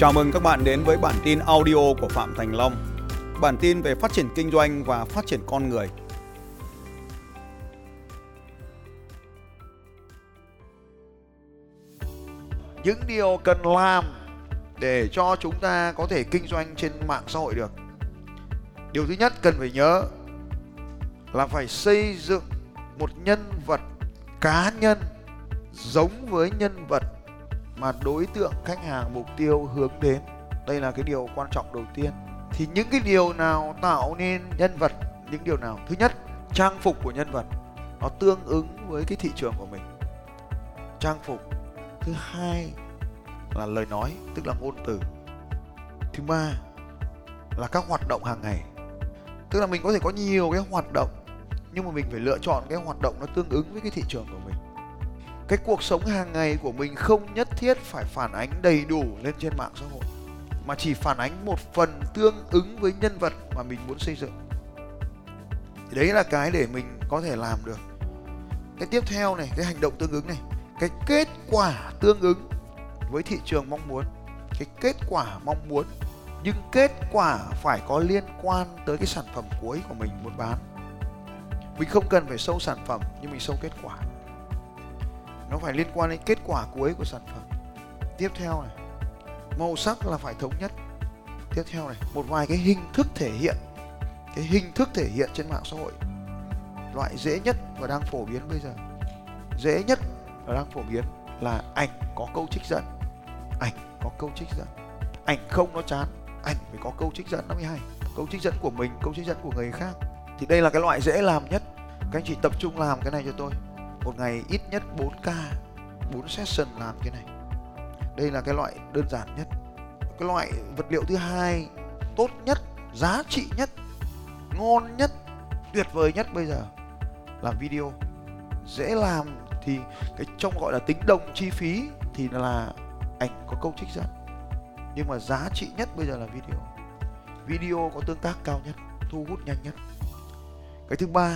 Chào mừng các bạn đến với bản tin audio của Phạm Thành Long. Bản tin về phát triển kinh doanh và phát triển con người. Những điều cần làm để cho chúng ta có thể kinh doanh trên mạng xã hội được. Điều thứ nhất cần phải nhớ là phải xây dựng một nhân vật cá nhân giống với nhân vật mà đối tượng khách hàng mục tiêu hướng đến. Đây là cái điều quan trọng đầu tiên. Thì những cái điều nào tạo nên nhân vật? Những điều nào? Thứ nhất, trang phục của nhân vật. Nó tương ứng với cái thị trường của mình. Trang phục. Thứ hai là lời nói, tức là ngôn từ. Thứ ba là các hoạt động hàng ngày. Tức là mình có thể có nhiều cái hoạt động, nhưng mà mình phải lựa chọn cái hoạt động nó tương ứng với cái thị trường của mình cái cuộc sống hàng ngày của mình không nhất thiết phải phản ánh đầy đủ lên trên mạng xã hội, mà chỉ phản ánh một phần tương ứng với nhân vật mà mình muốn xây dựng. Thì đấy là cái để mình có thể làm được. Cái tiếp theo này, cái hành động tương ứng này, cái kết quả tương ứng với thị trường mong muốn. Cái kết quả mong muốn, nhưng kết quả phải có liên quan tới cái sản phẩm cuối của mình muốn bán. Mình không cần phải sâu sản phẩm, nhưng mình sâu kết quả nó phải liên quan đến kết quả cuối của sản phẩm. Tiếp theo này, màu sắc là phải thống nhất. Tiếp theo này, một vài cái hình thức thể hiện, cái hình thức thể hiện trên mạng xã hội. Loại dễ nhất và đang phổ biến bây giờ. Dễ nhất và đang phổ biến là ảnh có câu trích dẫn. Ảnh có câu trích dẫn. Ảnh không nó chán, ảnh phải có câu trích dẫn, nó mới hay. Câu trích dẫn của mình, câu trích dẫn của người khác. Thì đây là cái loại dễ làm nhất. Các anh chị tập trung làm cái này cho tôi một ngày ít nhất 4 ca 4 session làm cái này. Đây là cái loại đơn giản nhất. Cái loại vật liệu thứ hai tốt nhất, giá trị nhất, ngon nhất, tuyệt vời nhất bây giờ là video. Dễ làm thì cái trong gọi là tính đồng chi phí thì là ảnh có câu trích dẫn. Nhưng mà giá trị nhất bây giờ là video. Video có tương tác cao nhất, thu hút nhanh nhất. Cái thứ ba,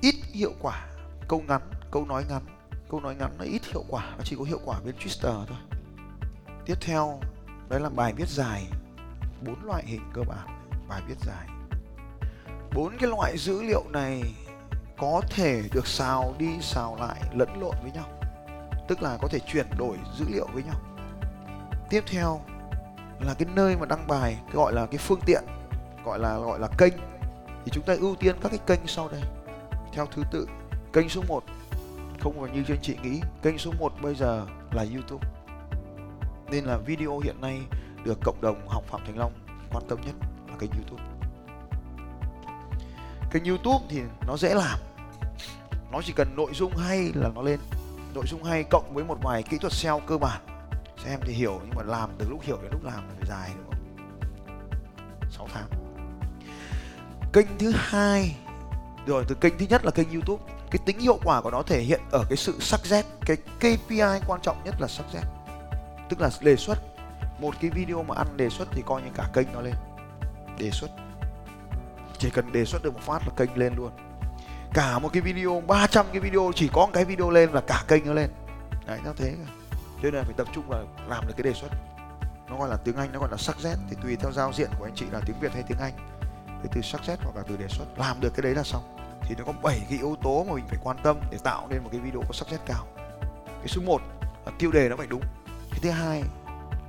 ít hiệu quả câu ngắn, câu nói ngắn, câu nói ngắn nó ít hiệu quả, nó chỉ có hiệu quả bên twitter thôi. Tiếp theo, đấy là bài viết dài, bốn loại hình cơ bản, bài viết dài. Bốn cái loại dữ liệu này có thể được xào đi xào lại lẫn lộn với nhau, tức là có thể chuyển đổi dữ liệu với nhau. Tiếp theo là cái nơi mà đăng bài, cái gọi là cái phương tiện, gọi là gọi là kênh. Thì chúng ta ưu tiên các cái kênh sau đây. Theo thứ tự kênh số 1 không phải như anh chị nghĩ, kênh số 1 bây giờ là YouTube. Nên là video hiện nay được cộng đồng học Phạm Thành Long quan tâm nhất là kênh YouTube. Kênh YouTube thì nó dễ làm. Nó chỉ cần nội dung hay là nó lên. Nội dung hay cộng với một vài kỹ thuật SEO cơ bản. Xem thì hiểu, nhưng mà làm từ lúc hiểu đến lúc làm là phải dài đúng không? 6 tháng. Kênh thứ hai. Rồi, từ kênh thứ nhất là kênh YouTube cái tính hiệu quả của nó thể hiện ở cái sự sắc z cái KPI quan trọng nhất là sắc z tức là đề xuất, một cái video mà ăn đề xuất thì coi như cả kênh nó lên. Đề xuất. Chỉ cần đề xuất được một phát là kênh lên luôn. Cả một cái video 300 cái video, chỉ có một cái video lên là cả kênh nó lên. Đấy, nó thế cho nên là phải tập trung vào làm được cái đề xuất. Nó gọi là tiếng anh, nó gọi là sắc thì tùy theo giao diện của anh chị là tiếng việt hay tiếng anh. Cái từ sắc hoặc là từ đề xuất, làm được cái đấy là xong thì nó có 7 cái yếu tố mà mình phải quan tâm để tạo nên một cái video có sắc nét cao. Cái số 1 là tiêu đề nó phải đúng. Cái thứ hai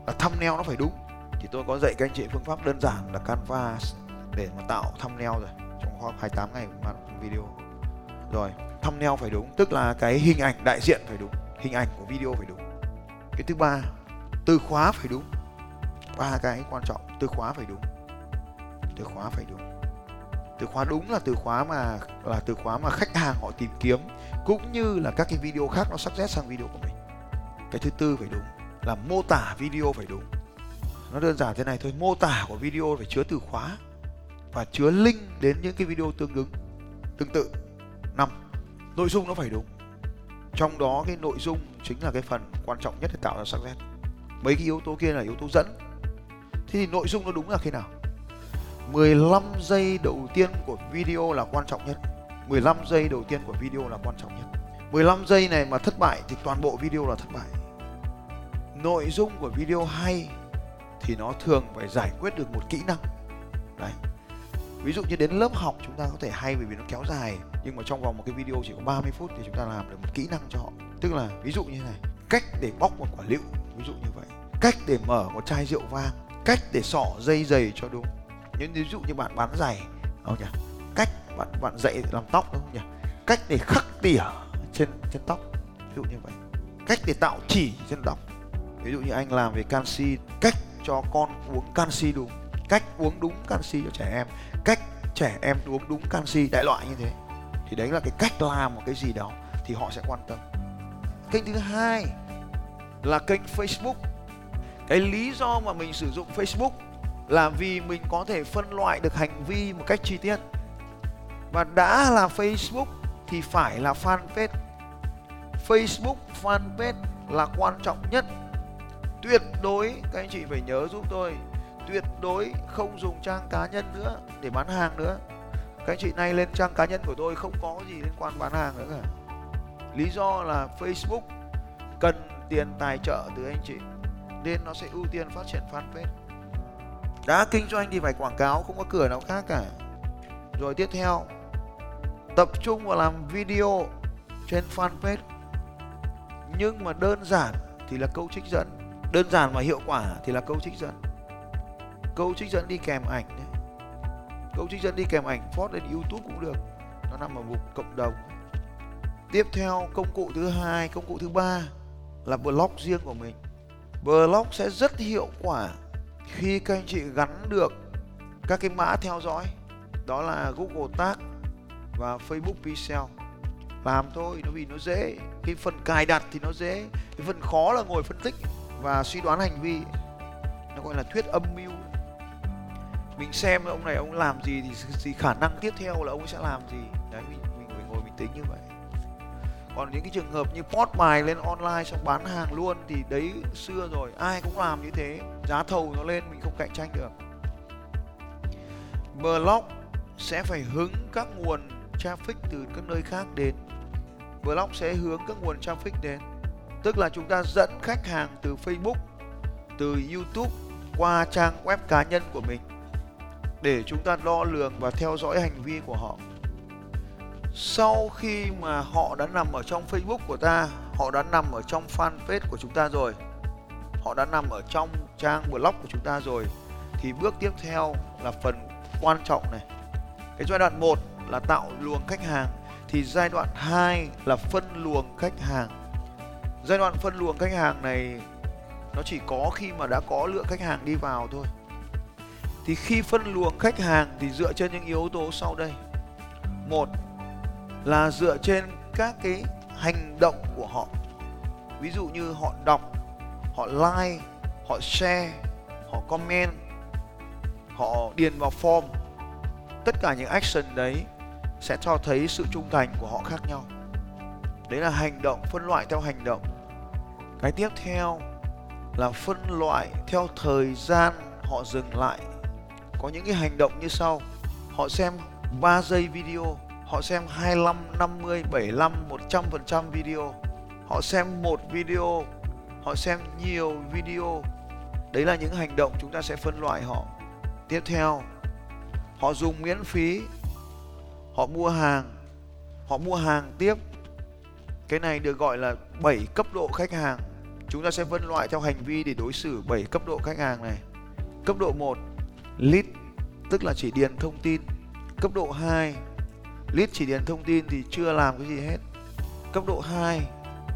là thumbnail nó phải đúng. Thì tôi có dạy các anh chị phương pháp đơn giản là canvas để mà tạo thumbnail rồi. Trong khoảng 28 ngày mà video. Rồi, thumbnail phải đúng, tức là cái hình ảnh đại diện phải đúng, hình ảnh của video phải đúng. Cái thứ ba, từ khóa phải đúng. Ba cái quan trọng, từ khóa phải đúng. Từ khóa phải đúng từ khóa đúng là từ khóa mà, là từ khóa mà khách hàng họ tìm kiếm, cũng như là các cái video khác nó sắp xếp sang video của mình. Cái thứ tư phải đúng, là mô tả video phải đúng. Nó đơn giản thế này thôi, mô tả của video phải chứa từ khóa và chứa link đến những cái video tương ứng, tương tự. Năm, nội dung nó phải đúng. Trong đó cái nội dung chính là cái phần quan trọng nhất để tạo ra sắc nét mấy cái yếu tố kia là yếu tố dẫn. Thế thì nội dung nó đúng là khi nào? 15 giây đầu tiên của video là quan trọng nhất. 15 giây đầu tiên của video là quan trọng nhất. 15 giây này mà thất bại thì toàn bộ video là thất bại. Nội dung của video hay thì nó thường phải giải quyết được một kỹ năng. Đấy. Ví dụ như đến lớp học chúng ta có thể hay bởi vì nó kéo dài, nhưng mà trong vòng một cái video chỉ có 30 phút thì chúng ta làm được một kỹ năng cho họ. Tức là ví dụ như này, cách để bóc một quả lựu, ví dụ như vậy. Cách để mở một chai rượu vang, cách để xỏ dây giày cho đúng nhưng ví dụ như bạn bán giày không nhỉ? Cách bạn bạn dạy làm tóc, đúng không nhỉ? Cách để khắc tỉa trên trên tóc, ví dụ như vậy. Cách để tạo chỉ trên tóc. Ví dụ như anh làm về canxi, cách cho con uống canxi đúng, cách uống đúng canxi cho trẻ em, cách trẻ em uống đúng canxi, đại loại như thế. Thì đấy là cái cách làm một cái gì đó thì họ sẽ quan tâm. Kênh thứ hai là kênh Facebook. Cái lý do mà mình sử dụng Facebook là vì mình có thể phân loại được hành vi một cách chi tiết. Và đã là Facebook thì phải là fanpage. Facebook fanpage là quan trọng nhất. Tuyệt đối, các anh chị phải nhớ giúp tôi, tuyệt đối không dùng trang cá nhân nữa để bán hàng nữa. Các anh chị nay lên trang cá nhân của tôi không có gì liên quan bán hàng nữa cả. Lý do là Facebook cần tiền tài trợ từ anh chị, nên nó sẽ ưu tiên phát triển fanpage đã kinh doanh thì phải quảng cáo, không có cửa nào khác cả. Rồi tiếp theo, tập trung vào làm video trên fanpage. Nhưng mà đơn giản thì là câu trích dẫn. Đơn giản mà hiệu quả thì là câu trích dẫn. Câu trích dẫn đi kèm ảnh đấy câu trích dẫn đi kèm ảnh, post lên youtube cũng được. Nó nằm ở mục cộng đồng. Tiếp theo, công cụ thứ hai, công cụ thứ ba là blog riêng của mình. Blog sẽ rất hiệu quả khi các anh chị gắn được các cái mã theo dõi đó là google tag và facebook pixel. Làm thôi nó vì nó dễ. Cái phần cài đặt thì nó dễ. Cái phần khó là ngồi phân tích và suy đoán hành vi. Nó gọi là thuyết âm mưu. Mình xem ông này ông làm gì thì, thì khả năng tiếp theo là ông sẽ làm gì. Đấy mình mình phải ngồi mình tính như vậy còn những cái trường hợp như post bài lên online xong bán hàng luôn thì đấy xưa rồi, ai cũng làm như thế. Giá thầu nó lên, mình không cạnh tranh được. Blog sẽ phải hứng các nguồn traffic từ các nơi khác đến. Blog sẽ hướng các nguồn traffic đến. Tức là chúng ta dẫn khách hàng từ facebook, từ youtube qua trang web cá nhân của mình để chúng ta đo lường và theo dõi hành vi của họ sau khi mà họ đã nằm ở trong Facebook của ta, họ đã nằm ở trong fanpage của chúng ta rồi, họ đã nằm ở trong trang blog của chúng ta rồi, thì bước tiếp theo là phần quan trọng này. Cái giai đoạn 1 là tạo luồng khách hàng, thì giai đoạn 2 là phân luồng khách hàng. Giai đoạn phân luồng khách hàng này nó chỉ có khi mà đã có lượng khách hàng đi vào thôi. Thì khi phân luồng khách hàng thì dựa trên những yếu tố sau đây. Một là dựa trên các cái hành động của họ. Ví dụ như họ đọc, họ like, họ share, họ comment, họ điền vào form. Tất cả những action đấy sẽ cho thấy sự trung thành của họ khác nhau. Đấy là hành động, phân loại theo hành động. Cái tiếp theo là phân loại theo thời gian họ dừng lại. Có những cái hành động như sau. Họ xem 3 giây video họ xem 25, 50, 75, 100% video. Họ xem một video, họ xem nhiều video. Đấy là những hành động chúng ta sẽ phân loại họ. Tiếp theo, họ dùng miễn phí, họ mua hàng, họ mua hàng tiếp. Cái này được gọi là 7 cấp độ khách hàng. Chúng ta sẽ phân loại theo hành vi để đối xử 7 cấp độ khách hàng này. Cấp độ 1, lead, tức là chỉ điền thông tin. Cấp độ 2, Lead chỉ điền thông tin thì chưa làm cái gì hết. Cấp độ 2,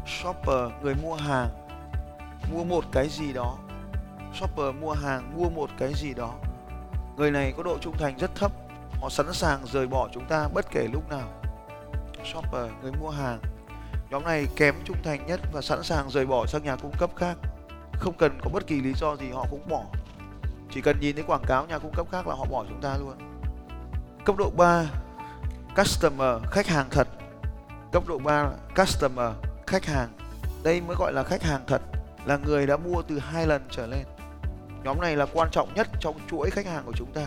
shopper, người mua hàng, mua một cái gì đó. Shopper mua hàng, mua một cái gì đó. Người này có độ trung thành rất thấp, họ sẵn sàng rời bỏ chúng ta bất kể lúc nào. Shopper, người mua hàng. Nhóm này kém trung thành nhất và sẵn sàng rời bỏ sang nhà cung cấp khác. Không cần có bất kỳ lý do gì họ cũng bỏ. Chỉ cần nhìn thấy quảng cáo nhà cung cấp khác là họ bỏ chúng ta luôn. Cấp độ 3 customer, khách hàng thật. Cấp độ 3 customer, khách hàng. Đây mới gọi là khách hàng thật, là người đã mua từ hai lần trở lên. Nhóm này là quan trọng nhất trong chuỗi khách hàng của chúng ta.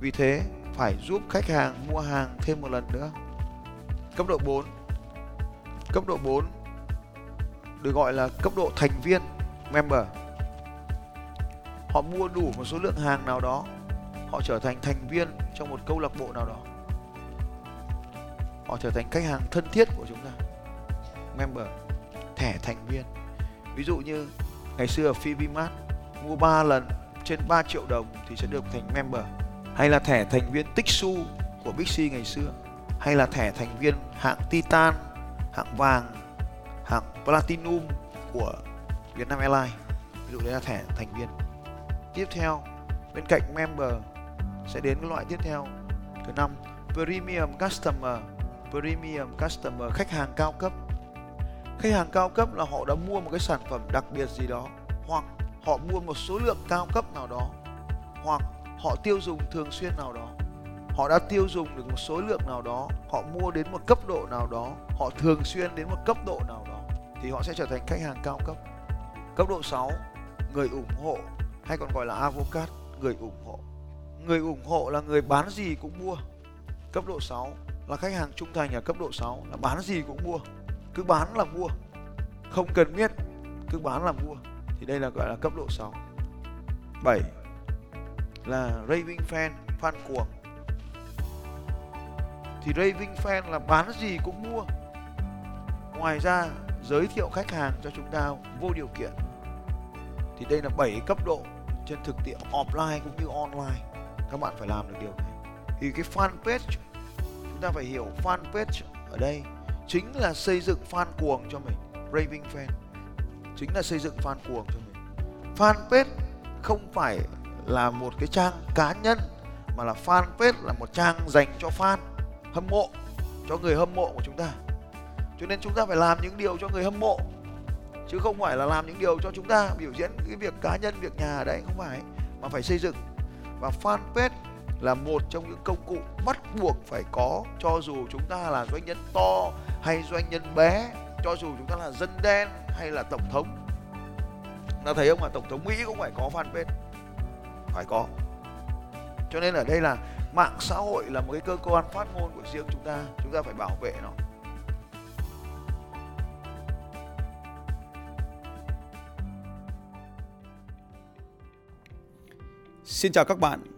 Vì thế, phải giúp khách hàng mua hàng thêm một lần nữa. Cấp độ 4 cấp độ 4 được gọi là cấp độ thành viên, member. Họ mua đủ một số lượng hàng nào đó, họ trở thành thành viên trong một câu lạc bộ nào đó họ trở thành khách hàng thân thiết của chúng ta. Member, thẻ thành viên. Ví dụ như ngày xưa ở Fibimart mua 3 lần trên 3 triệu đồng thì sẽ được thành member. Hay là thẻ thành viên tích xu của Bixi ngày xưa. Hay là thẻ thành viên hạng Titan, hạng vàng, hạng Platinum của Vietnam Airlines. Ví dụ đấy là thẻ thành viên. Tiếp theo, bên cạnh member sẽ đến cái loại tiếp theo. Thứ năm, premium customer premium customer, khách hàng cao cấp. Khách hàng cao cấp là họ đã mua một cái sản phẩm đặc biệt gì đó, hoặc họ mua một số lượng cao cấp nào đó, hoặc họ tiêu dùng thường xuyên nào đó. Họ đã tiêu dùng được một số lượng nào đó, họ mua đến một cấp độ nào đó, họ thường xuyên đến một cấp độ nào đó, thì họ sẽ trở thành khách hàng cao cấp. Cấp độ 6 người ủng hộ, hay còn gọi là avocat người ủng hộ. Người ủng hộ là người bán gì cũng mua. Cấp độ 6 là khách hàng trung thành ở cấp độ 6 là bán gì cũng mua, cứ bán là mua. Không cần biết, cứ bán là mua. Thì đây là, gọi là cấp độ 6 7 là raving fan fan cuồng. Thì raving fan là bán gì cũng mua. Ngoài ra, giới thiệu khách hàng cho chúng ta vô điều kiện. Thì đây là 7 cấp độ trên thực tiễn, offline cũng như online. Các bạn phải làm được điều này. Thì cái fanpage chúng ta phải hiểu fanpage ở đây chính là xây dựng fan cuồng cho mình, raving fan. Chính là xây dựng fan cuồng cho mình. Fanpage không phải là một cái trang cá nhân, mà là fanpage là một trang dành cho fan, hâm mộ, cho người hâm mộ của chúng ta. Cho nên chúng ta phải làm những điều cho người hâm mộ, chứ không phải là làm những điều cho chúng ta biểu diễn cái việc cá nhân, việc nhà ở đấy không phải, mà phải xây dựng. Và fanpage là một trong những công cụ bắt buộc phải có cho dù chúng ta là doanh nhân to hay doanh nhân bé, cho dù chúng ta là dân đen hay là tổng thống. Là thấy không là tổng thống mỹ cũng phải có fanpage phải có. Cho nên ở đây là mạng xã hội là một cái cơ quan phát ngôn của riêng chúng ta. Chúng ta phải bảo vệ nó. Xin chào các bạn